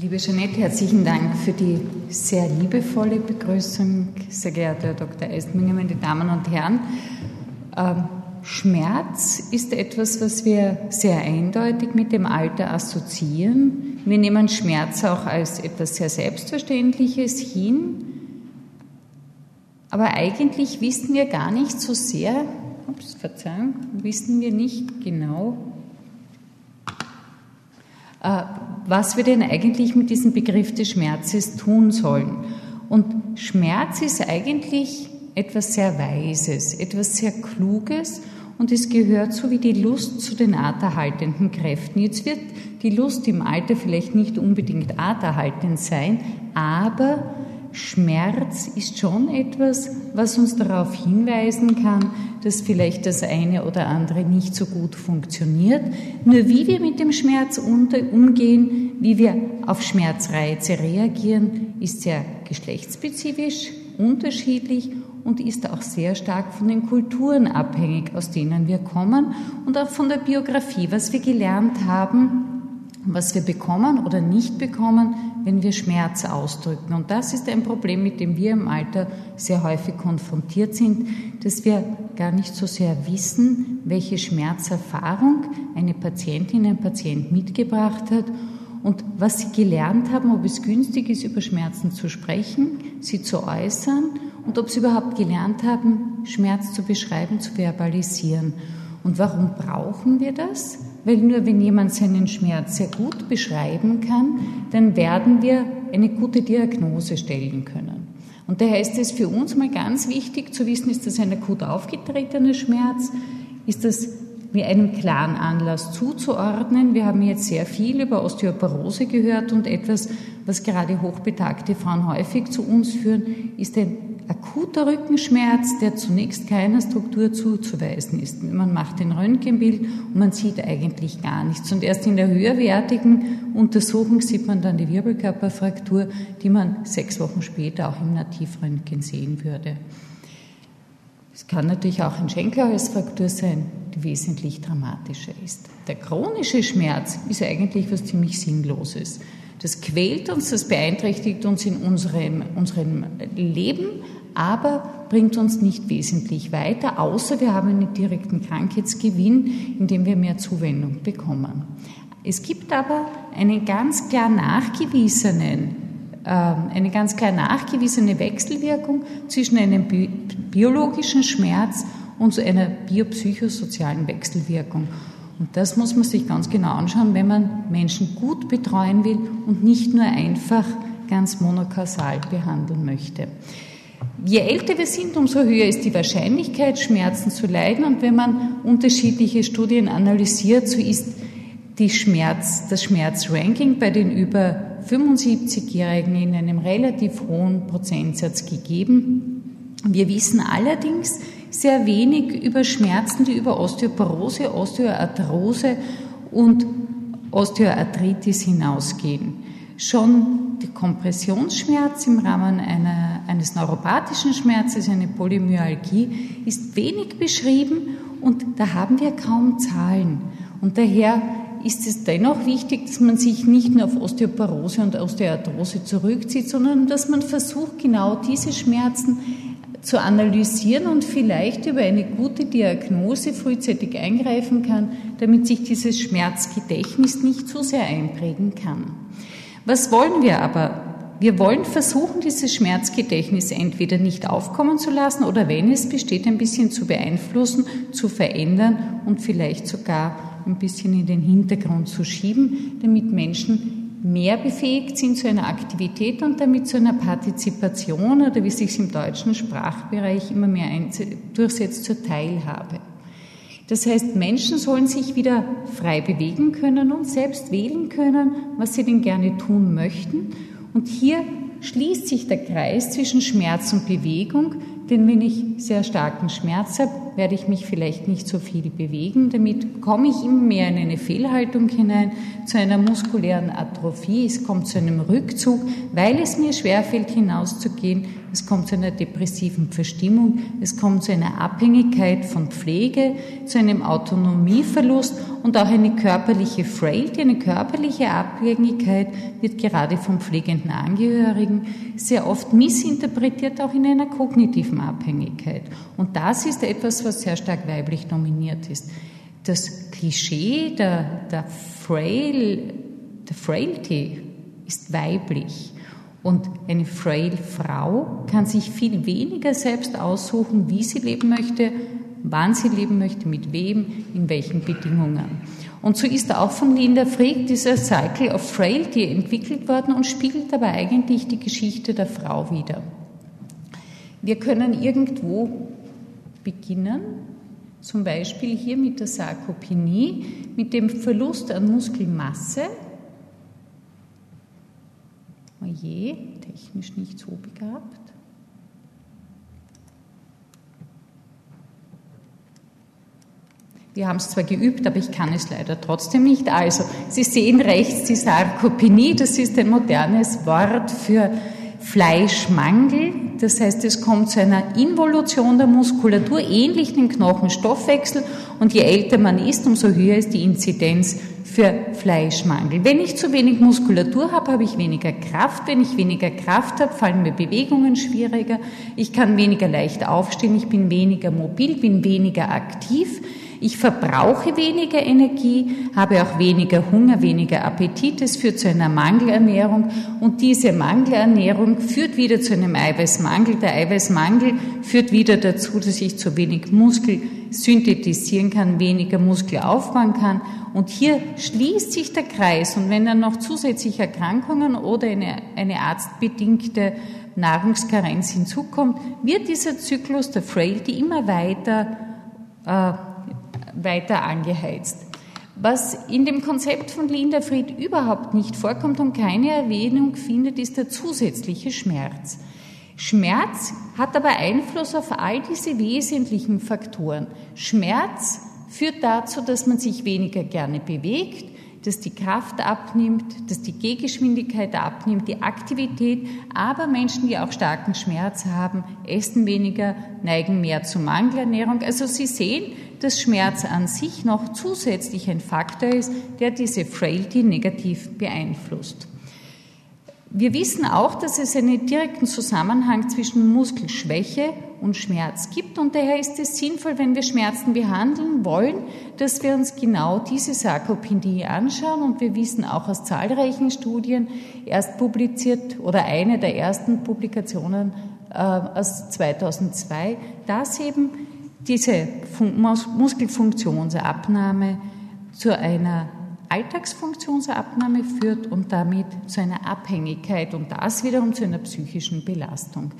Liebe Jeanette, herzlichen Dank für die sehr liebevolle Begrüßung, sehr geehrter Herr Dr. Eisenminger, meine Damen und Herren. Ähm, Schmerz ist etwas, was wir sehr eindeutig mit dem Alter assoziieren. Wir nehmen Schmerz auch als etwas sehr Selbstverständliches hin. Aber eigentlich wissen wir gar nicht so sehr, ups, Verzeihung, wissen wir nicht genau, äh, was wir denn eigentlich mit diesem Begriff des Schmerzes tun sollen. Und Schmerz ist eigentlich etwas sehr Weises, etwas sehr Kluges und es gehört so wie die Lust zu den arterhaltenden Kräften. Jetzt wird die Lust im Alter vielleicht nicht unbedingt arterhaltend sein, aber Schmerz ist schon etwas, was uns darauf hinweisen kann, dass vielleicht das eine oder andere nicht so gut funktioniert. Nur wie wir mit dem Schmerz umgehen, wie wir auf Schmerzreize reagieren, ist sehr geschlechtsspezifisch, unterschiedlich und ist auch sehr stark von den Kulturen abhängig, aus denen wir kommen und auch von der Biografie, was wir gelernt haben, was wir bekommen oder nicht bekommen, wenn wir Schmerz ausdrücken. Und das ist ein Problem, mit dem wir im Alter sehr häufig konfrontiert sind, dass wir gar nicht so sehr wissen, welche Schmerzerfahrung eine Patientin, ein Patient mitgebracht hat und was sie gelernt haben, ob es günstig ist, über Schmerzen zu sprechen, sie zu äußern und ob sie überhaupt gelernt haben, Schmerz zu beschreiben, zu verbalisieren. Und warum brauchen wir das? Weil nur wenn jemand seinen Schmerz sehr gut beschreiben kann, dann werden wir eine gute Diagnose stellen können. Und daher ist es für uns mal ganz wichtig zu wissen, ist das ein akut aufgetretener Schmerz? Ist das mit einem klaren Anlass zuzuordnen. Wir haben jetzt sehr viel über Osteoporose gehört und etwas, was gerade hochbetagte Frauen häufig zu uns führen, ist ein akuter Rückenschmerz, der zunächst keiner Struktur zuzuweisen ist. Man macht ein Röntgenbild und man sieht eigentlich gar nichts. Und erst in der höherwertigen Untersuchung sieht man dann die Wirbelkörperfraktur, die man sechs Wochen später auch im Nativröntgen sehen würde. Es kann natürlich auch ein Schenkelhalsfraktur sein, die wesentlich dramatischer ist. Der chronische Schmerz ist eigentlich was ziemlich Sinnloses. Das quält uns, das beeinträchtigt uns in unserem, unserem Leben, aber bringt uns nicht wesentlich weiter, außer wir haben einen direkten Krankheitsgewinn, indem wir mehr Zuwendung bekommen. Es gibt aber einen ganz klar nachgewiesenen, äh, eine ganz klar nachgewiesene Wechselwirkung zwischen einem biologischen Schmerz und einer biopsychosozialen Wechselwirkung. Und das muss man sich ganz genau anschauen, wenn man Menschen gut betreuen will und nicht nur einfach ganz monokausal behandeln möchte. Je älter wir sind, umso höher ist die Wahrscheinlichkeit, Schmerzen zu leiden. Und wenn man unterschiedliche Studien analysiert, so ist die Schmerz, das Schmerzranking bei den über 75-Jährigen in einem relativ hohen Prozentsatz gegeben. Wir wissen allerdings sehr wenig über Schmerzen, die über Osteoporose, Osteoarthrose und Osteoarthritis hinausgehen. Schon der Kompressionsschmerz im Rahmen einer, eines neuropathischen Schmerzes, eine Polymyalgie, ist wenig beschrieben und da haben wir kaum Zahlen. Und daher ist es dennoch wichtig, dass man sich nicht nur auf Osteoporose und Osteoarthrose zurückzieht, sondern dass man versucht, genau diese Schmerzen zu analysieren und vielleicht über eine gute Diagnose frühzeitig eingreifen kann, damit sich dieses Schmerzgedächtnis nicht so sehr einprägen kann. Was wollen wir aber? Wir wollen versuchen, dieses Schmerzgedächtnis entweder nicht aufkommen zu lassen oder wenn es besteht, ein bisschen zu beeinflussen, zu verändern und vielleicht sogar ein bisschen in den Hintergrund zu schieben, damit Menschen mehr befähigt sind zu einer Aktivität und damit zu einer Partizipation oder wie sich im deutschen Sprachbereich immer mehr durchsetzt zur Teilhabe. Das heißt, Menschen sollen sich wieder frei bewegen können und selbst wählen können, was sie denn gerne tun möchten. Und hier schließt sich der Kreis zwischen Schmerz und Bewegung, denn wenn ich sehr starken Schmerz habe, werde ich mich vielleicht nicht so viel bewegen. Damit komme ich immer mehr in eine Fehlhaltung hinein, zu einer muskulären Atrophie. Es kommt zu einem Rückzug, weil es mir schwerfällt, hinauszugehen, es kommt zu einer depressiven Verstimmung, es kommt zu einer Abhängigkeit von Pflege, zu einem Autonomieverlust und auch eine körperliche Frailty, eine körperliche Abhängigkeit wird gerade vom pflegenden Angehörigen sehr oft missinterpretiert, auch in einer kognitiven Abhängigkeit. Und das ist etwas, was sehr stark weiblich dominiert ist. Das Klischee der, der, Frail, der Frailty ist weiblich. Und eine frail Frau kann sich viel weniger selbst aussuchen, wie sie leben möchte, wann sie leben möchte, mit wem, in welchen Bedingungen. Und so ist auch von Linda Frick dieser Cycle of Frailty entwickelt worden und spiegelt aber eigentlich die Geschichte der Frau wider. Wir können irgendwo beginnen, zum Beispiel hier mit der Sarkopenie, mit dem Verlust an Muskelmasse, Oje, technisch nicht so begabt. Wir haben es zwar geübt, aber ich kann es leider trotzdem nicht. Also, Sie sehen rechts die Sarkopenie, das ist ein modernes Wort für Fleischmangel. Das heißt, es kommt zu einer Involution der Muskulatur, ähnlich dem Knochenstoffwechsel. Und je älter man ist, umso höher ist die Inzidenz für Fleischmangel. Wenn ich zu wenig Muskulatur habe, habe ich weniger Kraft. Wenn ich weniger Kraft habe, fallen mir Bewegungen schwieriger. Ich kann weniger leicht aufstehen. Ich bin weniger mobil, bin weniger aktiv. Ich verbrauche weniger Energie, habe auch weniger Hunger, weniger Appetit. Es führt zu einer Mangelernährung und diese Mangelernährung führt wieder zu einem Eiweißmangel. Der Eiweißmangel führt wieder dazu, dass ich zu wenig Muskel synthetisieren kann, weniger Muskel aufbauen kann. Und hier schließt sich der Kreis. Und wenn dann noch zusätzliche Erkrankungen oder eine, eine arztbedingte Nahrungskarenz hinzukommt, wird dieser Zyklus der Frailty immer weiter äh, weiter angeheizt. Was in dem Konzept von Linda Fried überhaupt nicht vorkommt und keine Erwähnung findet, ist der zusätzliche Schmerz. Schmerz hat aber Einfluss auf all diese wesentlichen Faktoren. Schmerz führt dazu, dass man sich weniger gerne bewegt, dass die Kraft abnimmt, dass die Gehgeschwindigkeit abnimmt, die Aktivität. Aber Menschen, die auch starken Schmerz haben, essen weniger, neigen mehr zu Mangelernährung. Also Sie sehen, dass Schmerz an sich noch zusätzlich ein Faktor ist, der diese Frailty negativ beeinflusst. Wir wissen auch, dass es einen direkten Zusammenhang zwischen Muskelschwäche und Schmerz gibt und daher ist es sinnvoll, wenn wir Schmerzen behandeln wollen, dass wir uns genau diese Sarkopenie anschauen und wir wissen auch aus zahlreichen Studien, erst publiziert oder eine der ersten Publikationen äh, aus 2002, dass eben diese Muskelfunktionsabnahme zu einer Alltagsfunktionsabnahme führt und damit zu einer Abhängigkeit und das wiederum zu einer psychischen Belastung.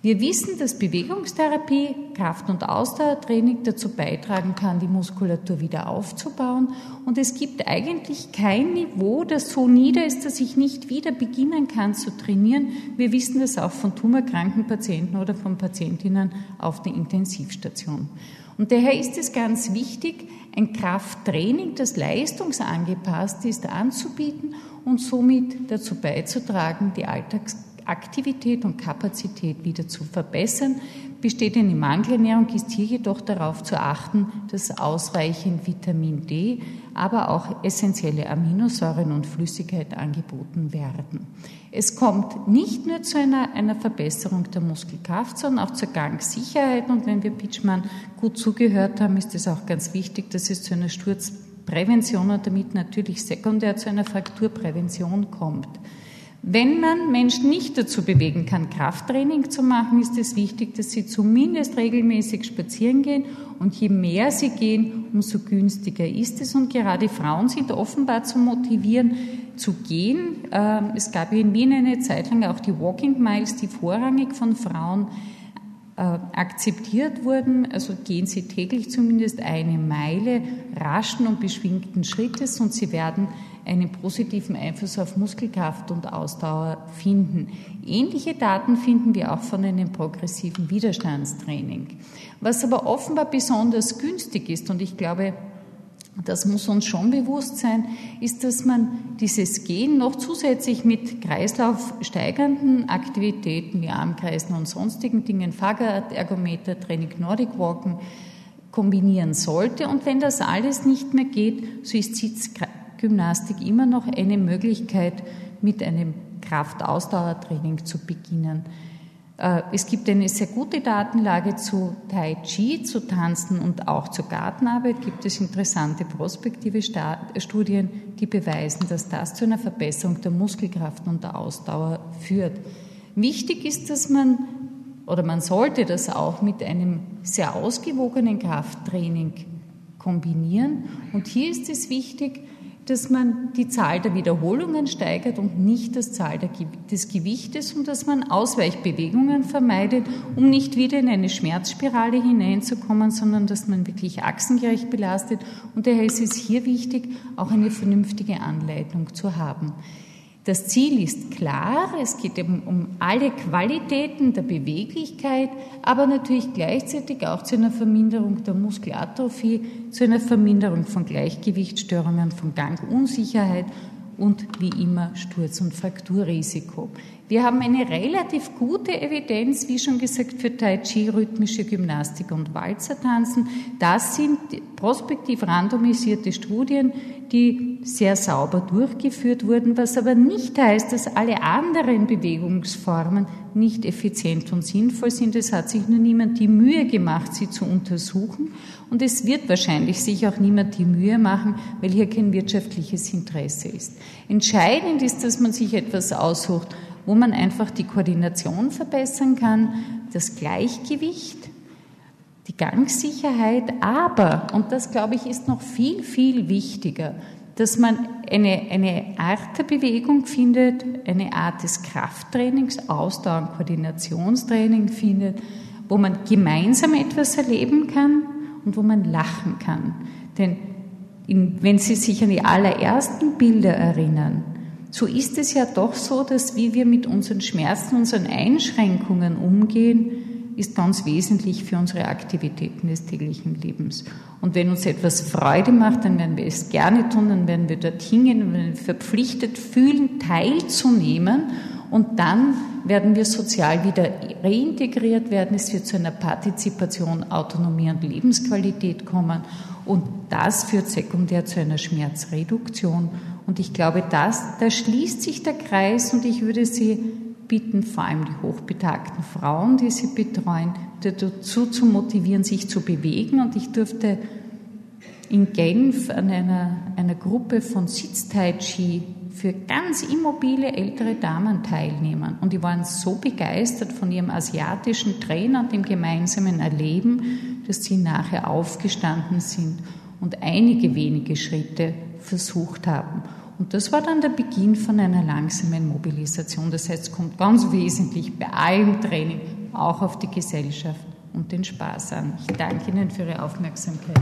Wir wissen, dass Bewegungstherapie, Kraft- und Ausdauertraining dazu beitragen kann, die Muskulatur wieder aufzubauen. Und es gibt eigentlich kein Niveau, das so nieder ist, dass ich nicht wieder beginnen kann zu trainieren. Wir wissen das auch von tumorkranken Patienten oder von Patientinnen auf der Intensivstation. Und daher ist es ganz wichtig, ein Krafttraining, das leistungsangepasst ist, anzubieten und somit dazu beizutragen, die Alltags Aktivität und Kapazität wieder zu verbessern. Besteht eine Mangelernährung, ist hier jedoch darauf zu achten, dass ausreichend Vitamin D, aber auch essentielle Aminosäuren und Flüssigkeit angeboten werden. Es kommt nicht nur zu einer, einer Verbesserung der Muskelkraft, sondern auch zur Gangsicherheit. Und wenn wir Pitchman gut zugehört haben, ist es auch ganz wichtig, dass es zu einer Sturzprävention und damit natürlich sekundär zu einer Frakturprävention kommt. Wenn man Menschen nicht dazu bewegen kann, Krafttraining zu machen, ist es wichtig, dass sie zumindest regelmäßig spazieren gehen. Und je mehr sie gehen, umso günstiger ist es. Und gerade Frauen sind offenbar zu motivieren, zu gehen. Ähm, es gab in Wien eine Zeit lang auch die Walking Miles, die vorrangig von Frauen äh, akzeptiert wurden. Also gehen Sie täglich zumindest eine Meile raschen und beschwingten Schrittes und Sie werden einen positiven Einfluss auf Muskelkraft und Ausdauer finden. Ähnliche Daten finden wir auch von einem progressiven Widerstandstraining. Was aber offenbar besonders günstig ist, und ich glaube, das muss uns schon bewusst sein, ist, dass man dieses Gehen noch zusätzlich mit kreislaufsteigernden Aktivitäten wie Armkreisen und sonstigen Dingen, Fahrrad, Ergometer, Training, Nordic Walken kombinieren sollte. Und wenn das alles nicht mehr geht, so ist Sitzgymnastik immer noch eine Möglichkeit, mit einem Kraftausdauertraining zu beginnen. Äh, es gibt eine sehr gute Datenlage zu Tai Chi, zu Tanzen und auch zur Gartenarbeit. Gibt es interessante prospektive Studien, die beweisen, dass das zu einer Verbesserung der Muskelkraft und der Ausdauer führt. Wichtig ist, dass man oder man sollte das auch mit einem sehr ausgewogenen Krafttraining kombinieren. Und hier ist es wichtig, dass man die Zahl der Wiederholungen steigert und nicht das Zahl des Gewichtes und dass man Ausweichbewegungen vermeidet, um nicht wieder in eine Schmerzspirale hineinzukommen, sondern dass man wirklich achsengerecht belastet. Und daher ist es hier wichtig, auch eine vernünftige Anleitung zu haben. Das Ziel ist klar, es geht eben um alle Qualitäten der Beweglichkeit, aber natürlich gleichzeitig auch zu einer Verminderung der Muskelatrophie, zu einer Verminderung von Gleichgewichtsstörungen, von Gangunsicherheit und wie immer Sturz- und Frakturrisiko. Wir haben eine relativ gute Evidenz, wie schon gesagt, für Tai Chi, rhythmische Gymnastik und Walzertanzen. Das sind prospektiv randomisierte Studien, die sehr sauber durchgeführt wurden, was aber nicht heißt, dass alle anderen Bewegungsformen nicht effizient und sinnvoll sind. Es hat sich nur niemand die Mühe gemacht, sie zu untersuchen. Und es wird wahrscheinlich sich auch niemand die Mühe machen, weil hier kein wirtschaftliches Interesse ist. Entscheidend ist, dass man sich etwas aussucht, wo man einfach die Koordination verbessern kann, das Gleichgewicht, die Gangsicherheit, aber, und das glaube ich ist noch viel, viel wichtiger, dass man eine, eine Art der Bewegung findet, eine Art des Krafttrainings, Ausdauer- und Koordinationstraining findet, wo man gemeinsam etwas erleben kann und wo man lachen kann. Denn in, wenn Sie sich an die allerersten Bilder erinnern, so ist es ja doch so, dass wie wir mit unseren Schmerzen, unseren Einschränkungen umgehen, ist ganz wesentlich für unsere Aktivitäten des täglichen Lebens. Und wenn uns etwas Freude macht, dann werden wir es gerne tun, dann werden wir dorthin gehen, werden wir verpflichtet fühlen, teilzunehmen und dann werden wir sozial wieder reintegriert werden. Es wird zu einer Partizipation, Autonomie und Lebensqualität kommen. Und das führt sekundär zu einer Schmerzreduktion. Und ich glaube, das, da schließt sich der Kreis und ich würde Sie bitten, vor allem die hochbetagten Frauen, die Sie betreuen, dazu zu motivieren, sich zu bewegen. Und ich durfte in Genf an einer, einer Gruppe von Sitztai Chi für ganz immobile ältere Damen teilnehmen. Und die waren so begeistert von ihrem asiatischen Trainer und dem gemeinsamen Erleben, dass sie nachher aufgestanden sind und einige wenige Schritte versucht haben. Und das war dann der Beginn von einer langsamen Mobilisation. Das heißt, es kommt ganz wesentlich bei allem Training auch auf die Gesellschaft und den Spaß an. Ich danke Ihnen für Ihre Aufmerksamkeit.